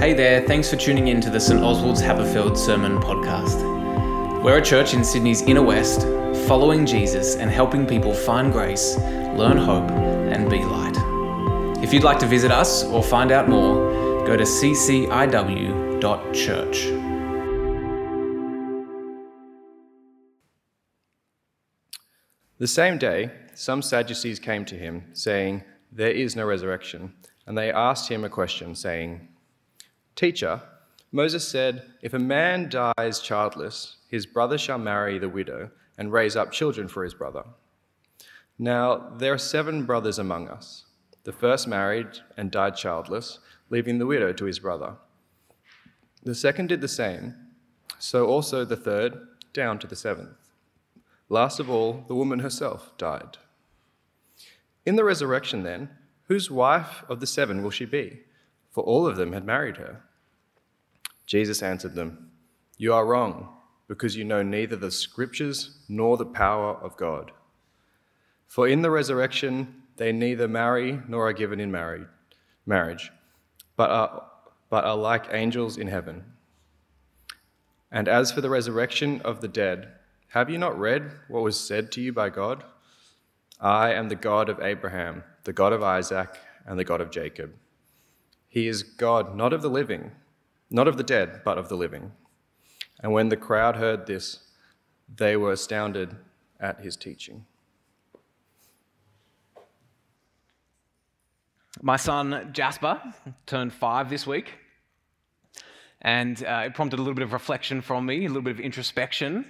Hey there, thanks for tuning in to the St Oswald's Haberfield Sermon Podcast. We're a church in Sydney's inner west, following Jesus and helping people find grace, learn hope, and be light. If you'd like to visit us or find out more, go to cciw.church. The same day, some Sadducees came to him, saying, There is no resurrection. And they asked him a question, saying, Teacher, Moses said, If a man dies childless, his brother shall marry the widow and raise up children for his brother. Now, there are seven brothers among us. The first married and died childless, leaving the widow to his brother. The second did the same, so also the third, down to the seventh. Last of all, the woman herself died. In the resurrection, then, whose wife of the seven will she be? For all of them had married her. Jesus answered them, You are wrong, because you know neither the scriptures nor the power of God. For in the resurrection, they neither marry nor are given in marriage, but are, but are like angels in heaven. And as for the resurrection of the dead, have you not read what was said to you by God? I am the God of Abraham, the God of Isaac, and the God of Jacob. He is God not of the living, not of the dead, but of the living. And when the crowd heard this, they were astounded at his teaching. My son Jasper turned five this week, and uh, it prompted a little bit of reflection from me, a little bit of introspection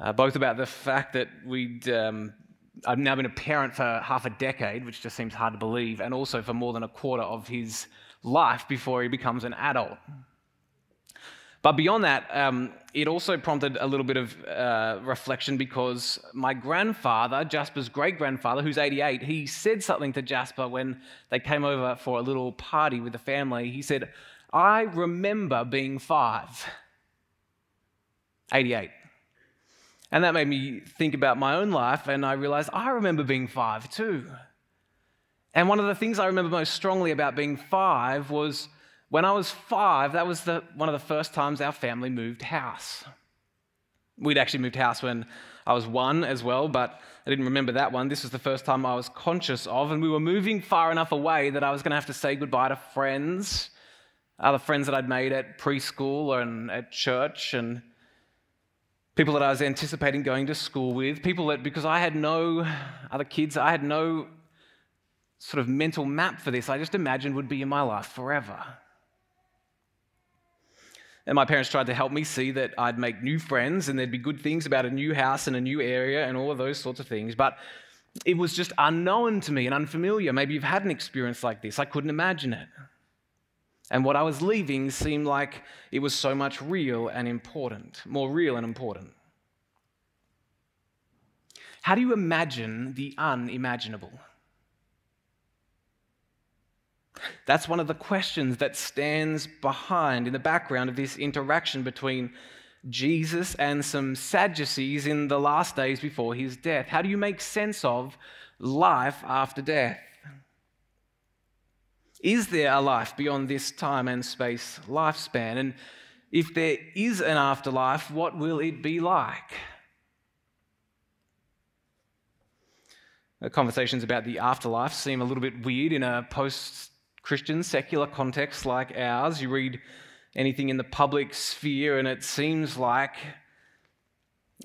uh, both about the fact that we'd um, I've now been a parent for half a decade, which just seems hard to believe, and also for more than a quarter of his life before he becomes an adult. But beyond that, um, it also prompted a little bit of uh, reflection because my grandfather, Jasper's great grandfather, who's 88, he said something to Jasper when they came over for a little party with the family. He said, I remember being five. 88. And that made me think about my own life, and I realized I remember being five too. And one of the things I remember most strongly about being five was when I was five, that was the, one of the first times our family moved house. We'd actually moved house when I was one as well, but I didn't remember that one. This was the first time I was conscious of, and we were moving far enough away that I was going to have to say goodbye to friends, other friends that I'd made at preschool and at church, and people that I was anticipating going to school with, people that, because I had no other kids, I had no sort of mental map for this, I just imagined would be in my life forever. And my parents tried to help me see that I'd make new friends and there'd be good things about a new house and a new area and all of those sorts of things. But it was just unknown to me and unfamiliar. Maybe you've had an experience like this. I couldn't imagine it. And what I was leaving seemed like it was so much real and important, more real and important. How do you imagine the unimaginable? That's one of the questions that stands behind in the background of this interaction between Jesus and some Sadducees in the last days before his death. How do you make sense of life after death? Is there a life beyond this time and space lifespan? And if there is an afterlife, what will it be like? Conversations about the afterlife seem a little bit weird in a post Christian secular context like ours. You read anything in the public sphere, and it seems like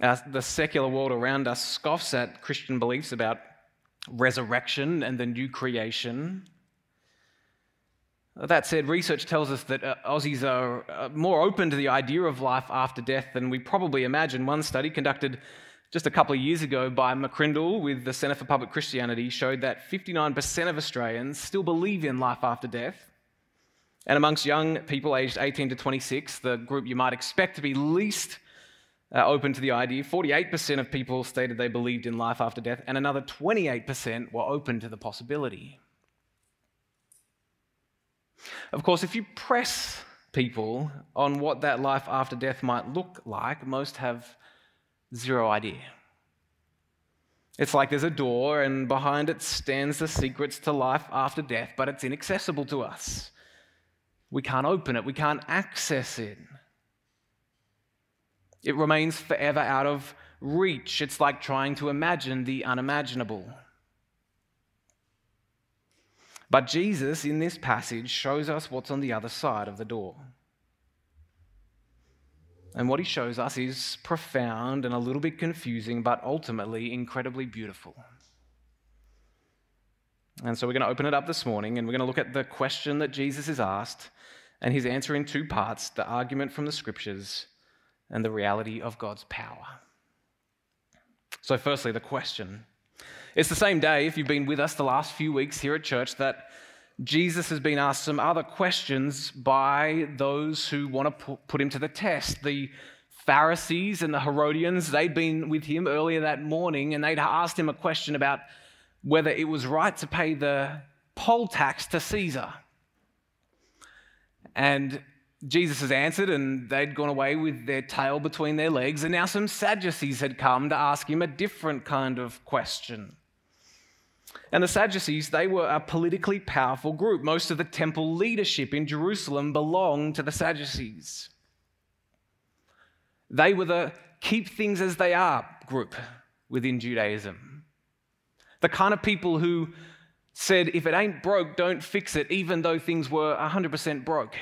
uh, the secular world around us scoffs at Christian beliefs about resurrection and the new creation. That said, research tells us that uh, Aussies are uh, more open to the idea of life after death than we probably imagine. One study conducted just a couple of years ago by McCrindle with the Centre for Public Christianity showed that 59% of Australians still believe in life after death. And amongst young people aged 18 to 26, the group you might expect to be least uh, open to the idea, 48% of people stated they believed in life after death, and another 28% were open to the possibility. Of course, if you press people on what that life after death might look like, most have zero idea. It's like there's a door, and behind it stands the secrets to life after death, but it's inaccessible to us. We can't open it, we can't access it. It remains forever out of reach. It's like trying to imagine the unimaginable. But Jesus, in this passage, shows us what's on the other side of the door. And what he shows us is profound and a little bit confusing, but ultimately incredibly beautiful. And so we're going to open it up this morning and we're going to look at the question that Jesus is asked and his answer in two parts the argument from the scriptures and the reality of God's power. So, firstly, the question. It's the same day, if you've been with us the last few weeks here at church, that Jesus has been asked some other questions by those who want to put him to the test. The Pharisees and the Herodians, they'd been with him earlier that morning and they'd asked him a question about whether it was right to pay the poll tax to Caesar. And Jesus has answered, and they'd gone away with their tail between their legs. And now some Sadducees had come to ask him a different kind of question. And the Sadducees, they were a politically powerful group. Most of the temple leadership in Jerusalem belonged to the Sadducees. They were the keep things as they are group within Judaism. The kind of people who said, if it ain't broke, don't fix it, even though things were 100% broke.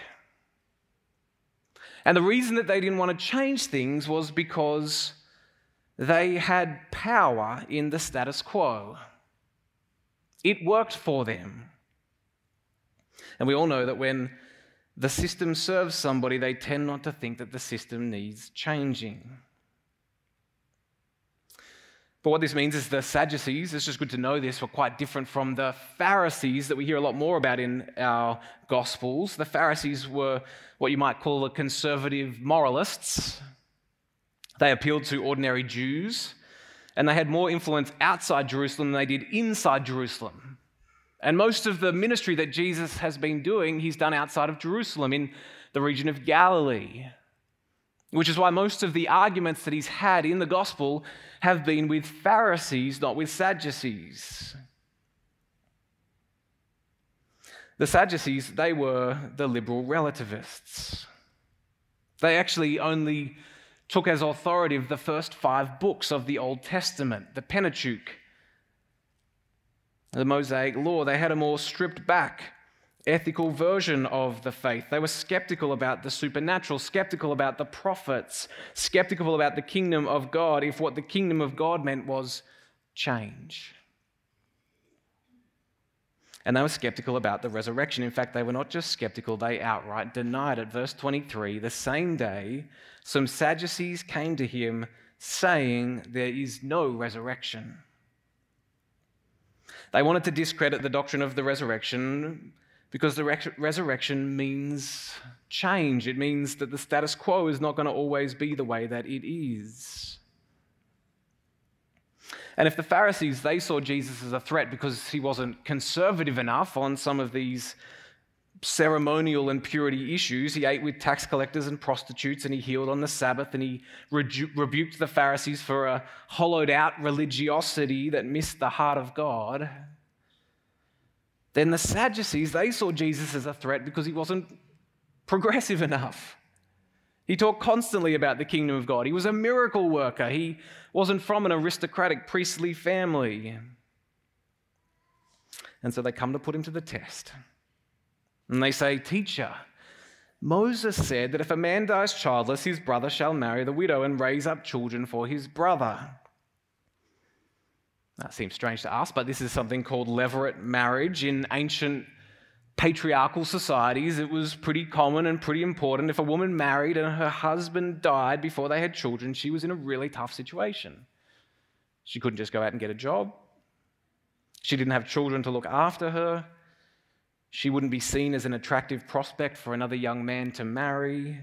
And the reason that they didn't want to change things was because they had power in the status quo. It worked for them. And we all know that when the system serves somebody, they tend not to think that the system needs changing. But what this means is the Sadducees, it's just good to know this, were quite different from the Pharisees that we hear a lot more about in our Gospels. The Pharisees were what you might call the conservative moralists. They appealed to ordinary Jews, and they had more influence outside Jerusalem than they did inside Jerusalem. And most of the ministry that Jesus has been doing, he's done outside of Jerusalem in the region of Galilee which is why most of the arguments that he's had in the gospel have been with Pharisees, not with Sadducees. The Sadducees, they were the liberal relativists. They actually only took as authoritative the first five books of the Old Testament, the Pentateuch, the Mosaic Law. They had a more stripped back ethical version of the faith. They were skeptical about the supernatural, skeptical about the prophets, skeptical about the kingdom of God if what the kingdom of God meant was change. And they were skeptical about the resurrection. In fact, they were not just skeptical, they outright denied it. Verse 23 the same day, some Sadducees came to him saying, There is no resurrection. They wanted to discredit the doctrine of the resurrection because the resurrection means change. It means that the status quo is not going to always be the way that it is. And if the Pharisees, they saw Jesus as a threat because he wasn't conservative enough on some of these ceremonial and purity issues. He ate with tax collectors and prostitutes, and he healed on the Sabbath, and he rebuked the Pharisees for a hollowed out religiosity that missed the heart of God. Then the Sadducees, they saw Jesus as a threat because he wasn't progressive enough. He talked constantly about the kingdom of God. He was a miracle worker. He wasn't from an aristocratic priestly family. And so they come to put him to the test. And they say, Teacher, Moses said that if a man dies childless, his brother shall marry the widow and raise up children for his brother. That seems strange to us, but this is something called levirate marriage. In ancient patriarchal societies, it was pretty common and pretty important. If a woman married and her husband died before they had children, she was in a really tough situation. She couldn't just go out and get a job. She didn't have children to look after her. She wouldn't be seen as an attractive prospect for another young man to marry.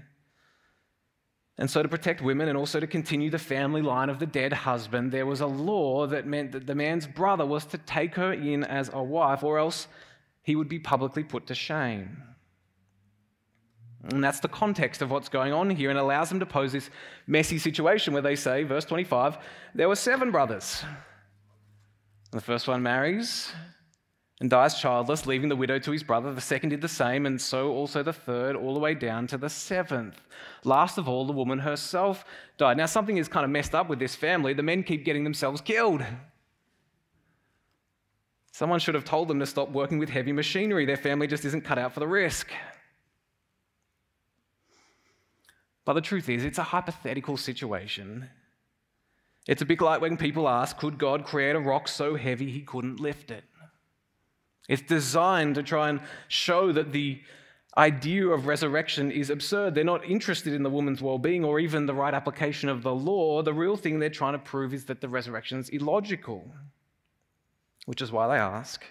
And so, to protect women and also to continue the family line of the dead husband, there was a law that meant that the man's brother was to take her in as a wife, or else he would be publicly put to shame. And that's the context of what's going on here and allows them to pose this messy situation where they say, verse 25, there were seven brothers. The first one marries, and dies childless, leaving the widow to his brother. The second did the same, and so also the third, all the way down to the seventh. Last of all, the woman herself died. Now, something is kind of messed up with this family. The men keep getting themselves killed. Someone should have told them to stop working with heavy machinery. Their family just isn't cut out for the risk. But the truth is, it's a hypothetical situation. It's a bit like when people ask, could God create a rock so heavy he couldn't lift it? It's designed to try and show that the idea of resurrection is absurd. They're not interested in the woman's well being or even the right application of the law. The real thing they're trying to prove is that the resurrection is illogical, which is why they ask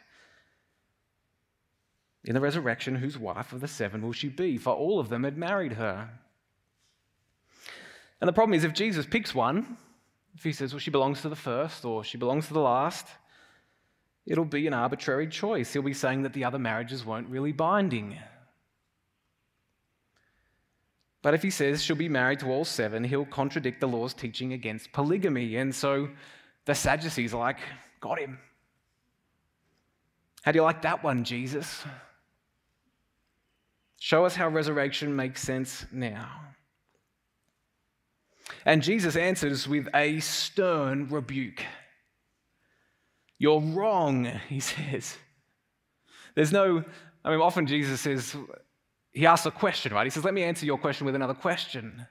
In the resurrection, whose wife of the seven will she be? For all of them had married her. And the problem is, if Jesus picks one, if he says, well, she belongs to the first or she belongs to the last, it'll be an arbitrary choice. He'll be saying that the other marriages weren't really binding. But if he says she'll be married to all seven, he'll contradict the law's teaching against polygamy. And so the Sadducees are like, got him. How do you like that one, Jesus? Show us how resurrection makes sense now. And Jesus answers with a stern rebuke. You're wrong, he says. There's no, I mean, often Jesus says, he asks a question, right? He says, Let me answer your question with another question.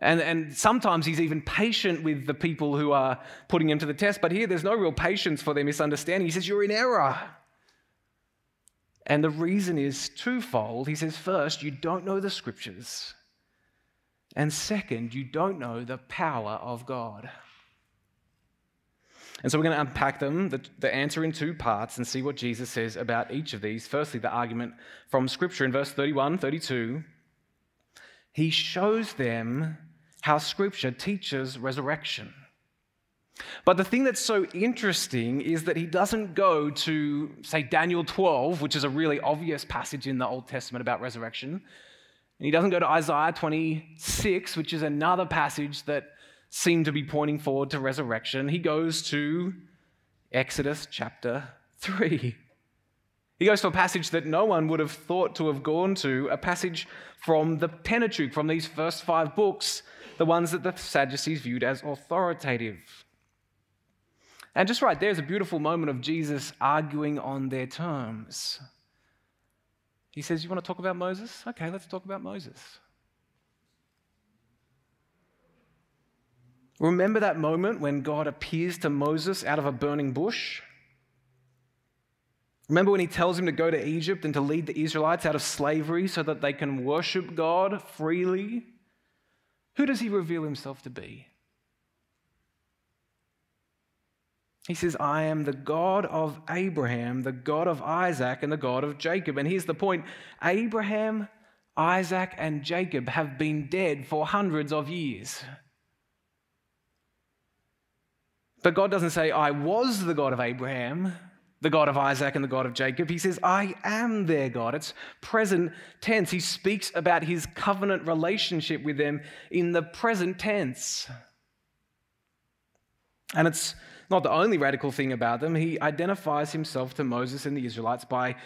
And, and sometimes he's even patient with the people who are putting him to the test, but here there's no real patience for their misunderstanding. He says, You're in error. And the reason is twofold. He says, First, you don't know the scriptures. And second, you don't know the power of God. And so we're going to unpack them, the, the, answer in two parts, and see what Jesus says about each of these. Firstly, the argument from Scripture in verse 31, 32. He shows them how Scripture teaches resurrection. But the thing that's so interesting is that he doesn't go to, say, Daniel 12, which is a really obvious passage in the Old Testament about resurrection. And he doesn't go to Isaiah 26, which is another passage that seem to be pointing forward to resurrection, he goes to Exodus chapter 3. He goes to a passage that no one would have thought to have gone to, a passage from the Pentateuch, from these first five books, the ones that the Sadducees viewed as authoritative. And just right there is a beautiful moment of Jesus arguing on their terms. He says, You want to talk about Moses? Okay, let's talk about Moses. Remember that moment when God appears to Moses out of a burning bush? Remember when he tells him to go to Egypt and to lead the Israelites out of slavery so that they can worship God freely? Who does he reveal himself to be? He says, I am the God of Abraham, the God of Isaac, and the God of Jacob. And here's the point Abraham, Isaac, and Jacob have been dead for hundreds of years. But God doesn't say, I was the God of Abraham, the God of Isaac, and the God of Jacob. He says, I am their God. It's present tense. He speaks about his covenant relationship with them in the present tense. And it's not the only radical thing about them. He identifies himself to Moses and the Israelites by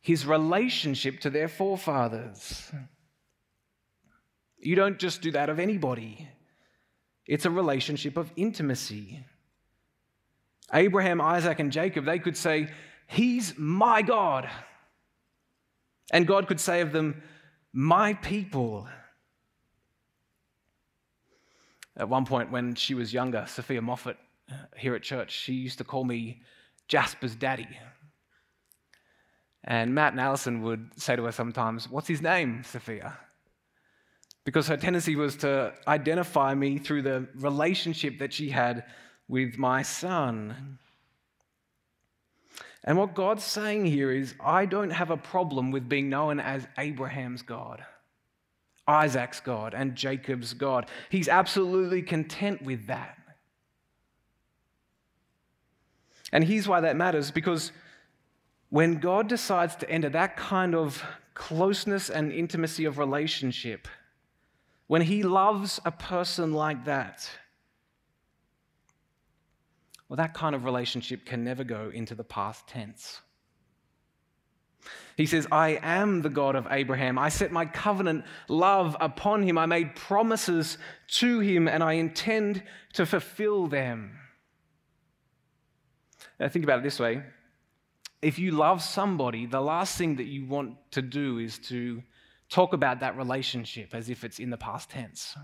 his relationship to their forefathers. You don't just do that of anybody, it's a relationship of intimacy. Abraham, Isaac, and Jacob, they could say, He's my God. And God could say of them, My people. At one point, when she was younger, Sophia Moffat uh, here at church, she used to call me Jasper's daddy. And Matt and Allison would say to her sometimes, What's his name, Sophia? Because her tendency was to identify me through the relationship that she had with my son. And what God's saying here is, I don't have a problem with being known as Abraham's God, Isaac's God, and Jacob's God. He's absolutely content with that. And here's why that matters because when God decides to enter that kind of closeness and intimacy of relationship, when he loves a person like that, well, that kind of relationship can never go into the past tense. He says, I am the God of Abraham. I set my covenant love upon him. I made promises to him, and I intend to fulfill them. Now, think about it this way if you love somebody, the last thing that you want to do is to talk about that relationship as if it's in the past tense.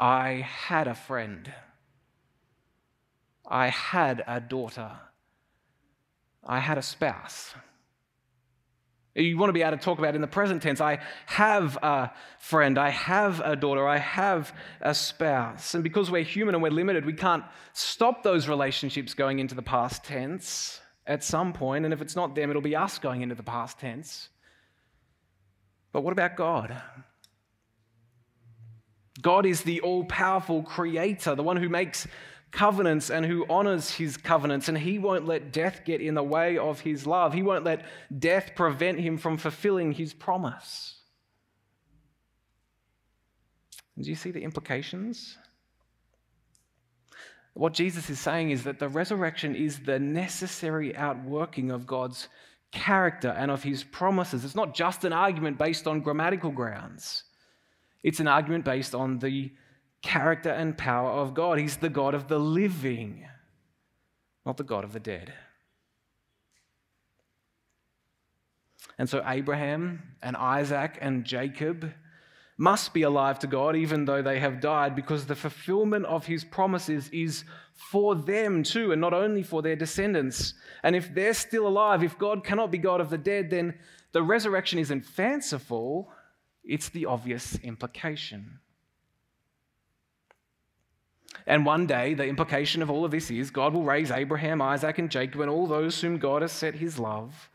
I had a friend. I had a daughter. I had a spouse. You want to be able to talk about in the present tense. I have a friend, I have a daughter, I have a spouse. And because we're human and we're limited, we can't stop those relationships going into the past tense at some point. And if it's not them, it'll be us going into the past tense. But what about God? God is the all powerful creator, the one who makes covenants and who honors his covenants, and he won't let death get in the way of his love. He won't let death prevent him from fulfilling his promise. Do you see the implications? What Jesus is saying is that the resurrection is the necessary outworking of God's character and of his promises. It's not just an argument based on grammatical grounds, it's an argument based on the character and power of God. He's the God of the living, not the God of the dead. And so Abraham and Isaac and Jacob must be alive to God even though they have died because the fulfillment of his promises is for them too and not only for their descendants. And if they're still alive, if God cannot be God of the dead, then the resurrection isn't fanciful, it's the obvious implication. And one day, the implication of all of this is God will raise Abraham, Isaac, and Jacob, and all those whom God has set his love,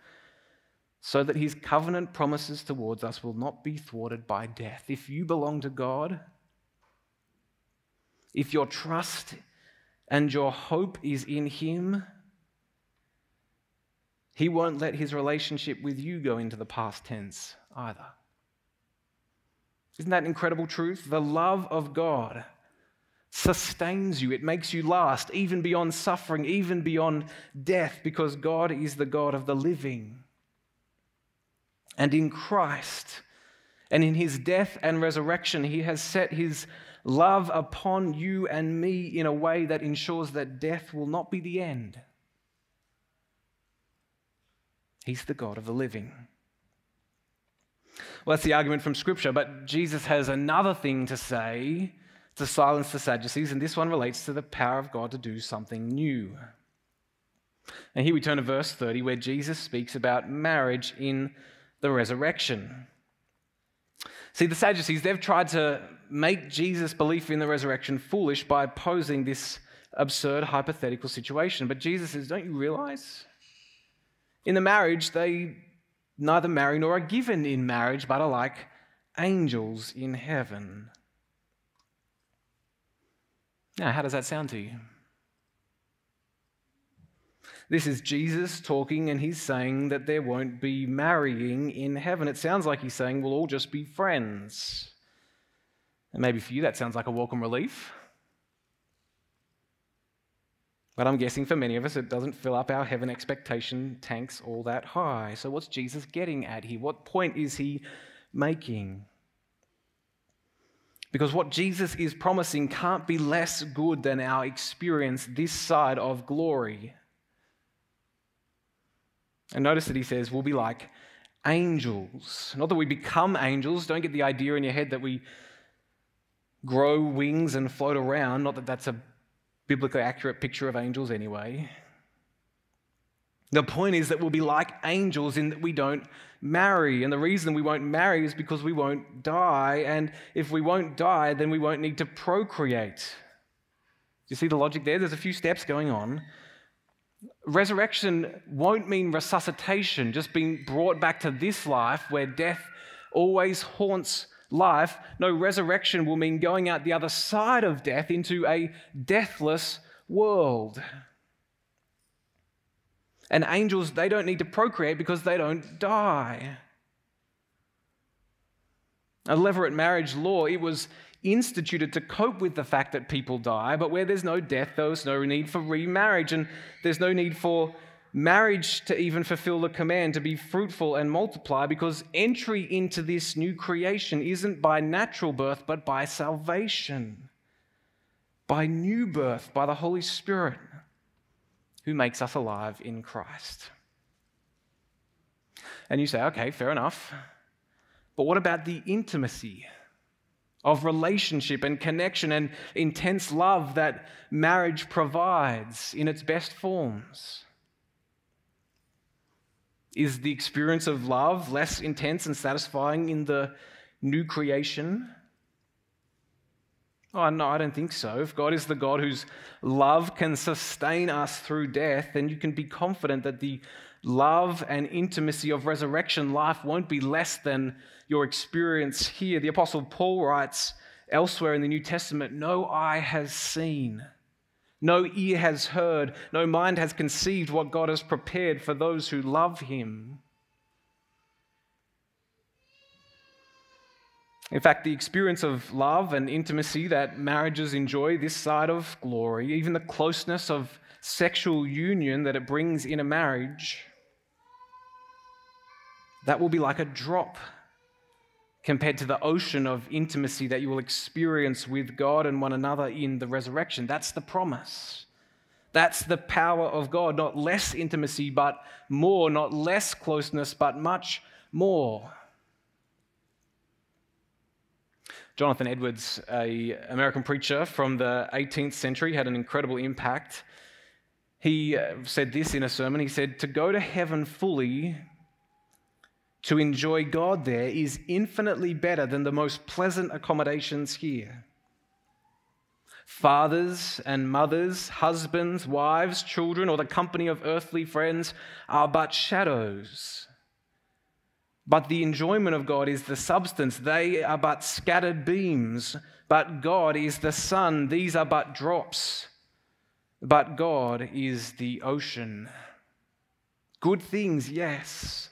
so that his covenant promises towards us will not be thwarted by death. If you belong to God, if your trust and your hope is in him, he won't let his relationship with you go into the past tense either. Isn't that incredible truth? The love of God sustains you, it makes you last, even beyond suffering, even beyond death, because God is the God of the living. And in Christ, and in his death and resurrection, he has set his love upon you and me in a way that ensures that death will not be the end. He's the God of the living. Well, that's the argument from Scripture, but Jesus has another thing to say to silence the Sadducees, and this one relates to the power of God to do something new. And here we turn to verse 30, where Jesus speaks about marriage in the resurrection. See, the Sadducees, they've tried to make Jesus' belief in the resurrection foolish by posing this absurd hypothetical situation. But Jesus says, Don't you realize? In the marriage, they neither marry nor are given in marriage, but are like angels in heaven. Now, how does that sound to you? This is Jesus talking, and he's saying that there won't be marrying in heaven. It sounds like he's saying we'll all just be friends. And maybe for you that sounds like a welcome relief. But I'm guessing for many of us it doesn't fill up our heaven expectation tanks all that high. So, what's Jesus getting at here? What point is he making? Because what Jesus is promising can't be less good than our experience this side of glory. And notice that he says we'll be like angels. Not that we become angels. Don't get the idea in your head that we grow wings and float around. Not that that's a biblically accurate picture of angels anyway. The point is that we'll be like angels in that we don't marry. And the reason we won't marry is because we won't die. And if we won't die, then we won't need to procreate. You see the logic there? There's a few steps going on. Resurrection won't mean resuscitation, just being brought back to this life where death always haunts life. No, resurrection will mean going out the other side of death into a deathless world. And angels, they don't need to procreate because they don't die. A levirate marriage law, it was instituted to cope with the fact that people die, but where there's no death, there's no need for remarriage, and there's no need for marriage to even fulfill the command to be fruitful and multiply, because entry into this new creation isn't by natural birth, but by salvation, by new birth, by the Holy Spirit who makes us alive in Christ. And you say, okay, fair enough. But what about the intimacy of relationship and connection and intense love that marriage provides in its best forms? Is the experience of love less intense and satisfying in the new creation? Oh, no, I don't think so. If God is the God whose love can sustain us through death, then you can be confident that the love and intimacy of resurrection life won't be less than your experience here. The Apostle Paul writes elsewhere in the New Testament No eye has seen, no ear has heard, no mind has conceived what God has prepared for those who love him. In fact, the experience of love and intimacy that marriages enjoy this side of glory, even the closeness of sexual union that it brings in a marriage, that will be like a drop compared to the ocean of intimacy that you will experience with God and one another in the resurrection. That's the promise. That's the power of God. Not less intimacy, but more. Not less closeness, but much more. Jonathan Edwards, a American preacher from the 18th century, had an incredible impact. He uh, said this in a sermon. He said, To go to heaven fully, to enjoy God there, is infinitely better than the most pleasant accommodations here. Fathers and mothers, husbands, wives, children, or the company of earthly friends are but shadows but the enjoyment of God is the substance. They are but scattered beams, but God is the sun. These are but drops, but God is the ocean. Good things, yes.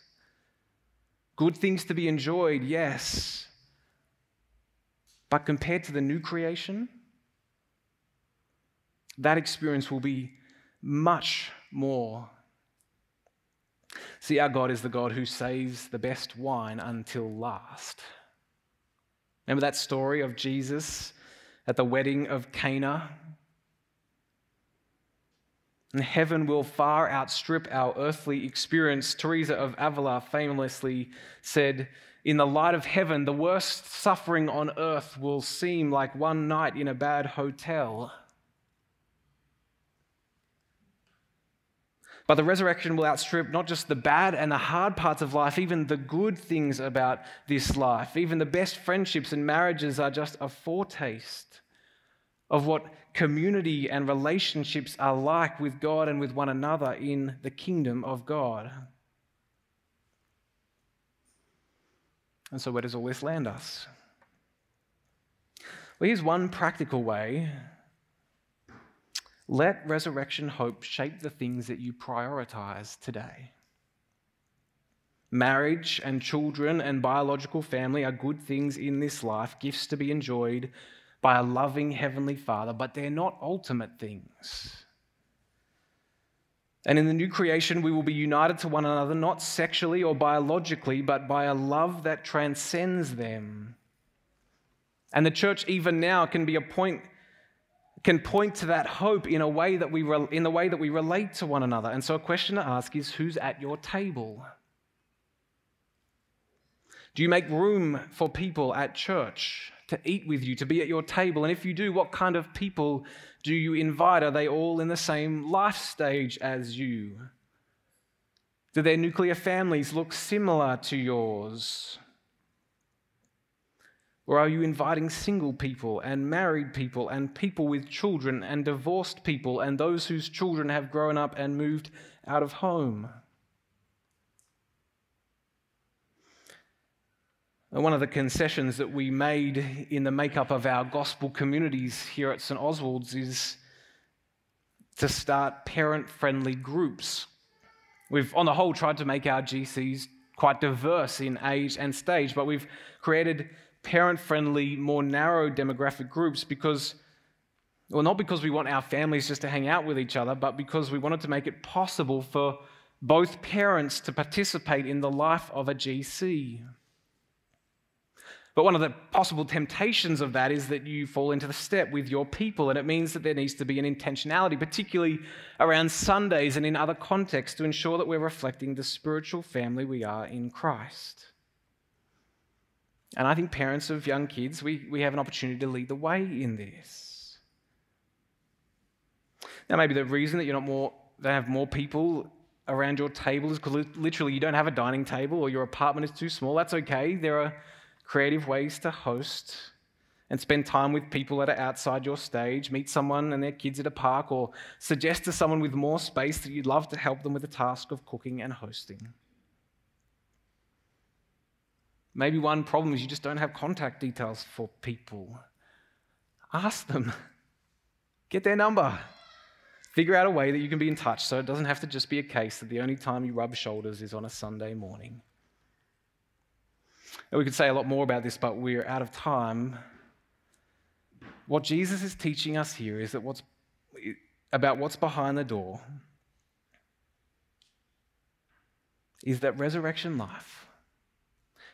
Good things to be enjoyed, yes. But compared to the new creation, that experience will be much more See, our God is the God who saves the best wine until last. Remember that story of Jesus at the wedding of Cana? And heaven will far outstrip our earthly experience. Teresa of Avila famously said, In the light of heaven, the worst suffering on earth will seem like one night in a bad hotel. But the resurrection will outstrip not just the bad and the hard parts of life, even the good things about this life. Even the best friendships and marriages are just a foretaste of what community and relationships are like with God and with one another in the kingdom of God. And so, where does all this land us? Well, here's one practical way let resurrection hope shape the things that you prioritize today. Marriage and children and biological family are good things in this life, gifts to be enjoyed by a loving Heavenly Father, but they're not ultimate things. And in the new creation, we will be united to one another, not sexually or biologically, but by a love that transcends them. And the church, even now, can be a point can point to that hope in a way that we re- in the way that we relate to one another. And so a question to ask is who's at your table? Do you make room for people at church to eat with you, to be at your table? And if you do, what kind of people do you invite? Are they all in the same life stage as you? Do their nuclear families look similar to yours? Or are you inviting single people and married people and people with children and divorced people and those whose children have grown up and moved out of home? One of the concessions that we made in the makeup of our gospel communities here at St. Oswald's is to start parent friendly groups. We've, on the whole, tried to make our GCs quite diverse in age and stage, but we've created parent friendly, more narrow demographic groups because, well, not because we want our families just to hang out with each other, but because we wanted to make it possible for both parents to participate in the life of a GC. But one of the possible temptations of that is that you fall into the step with your people, and it means that there needs to be an intentionality, particularly around Sundays and in other contexts, to ensure that we're reflecting the spiritual family we are in Christ. And I think parents of young kids, we, we have an opportunity to lead the way in this. Now, maybe the reason that you're not more, they have more people around your table is because literally you don't have a dining table or your apartment is too small. That's okay. There are creative ways to host and spend time with people that are outside your stage, meet someone and their kids at a park, or suggest to someone with more space that you'd love to help them with the task of cooking and hosting. Maybe one problem is you just don't have contact details for people. Ask them, get their number. Figure out a way that you can be in touch so it doesn't have to just be a case that the only time you rub shoulders is on a Sunday morning. And we could say a lot more about this, but we're out of time. What Jesus is teaching us here is that what's about what's behind the door is that resurrection life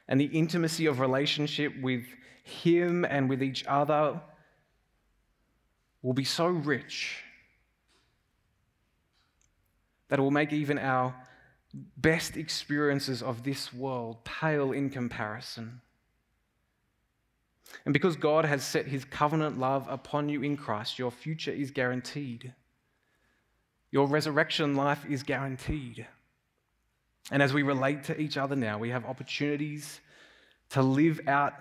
and the intimacy of relationship with Him and with each other will be so rich that it will make even our best experiences of this world pale in comparison. And because God has set his covenant love upon you in Christ, your future is guaranteed. Your resurrection life is guaranteed. And as we relate to each other now, we have opportunities to live out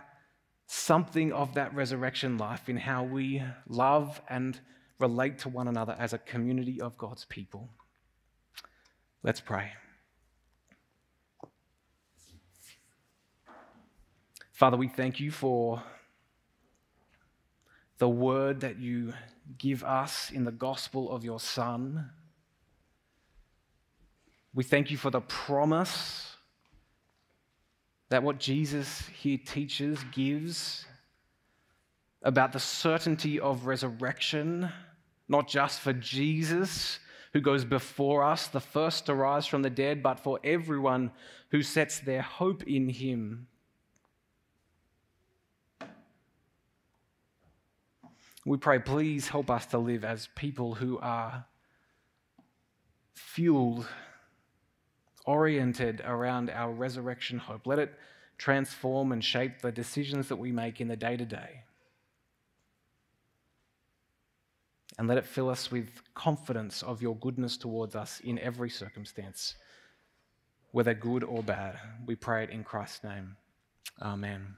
something of that resurrection life in how we love and relate to one another as a community of God's people. Let's pray. Father, we thank you for the word that you give us in the gospel of your Son. We thank you for the promise that what Jesus here teaches, gives about the certainty of resurrection, not just for Jesus, who goes before us, the first to rise from the dead, but for everyone who sets their hope in him. We pray, please help us to live as people who are fueled, oriented around our resurrection hope. Let it transform and shape the decisions that we make in the day to day. And let it fill us with confidence of your goodness towards us in every circumstance, whether good or bad. We pray it in Christ's name. Amen.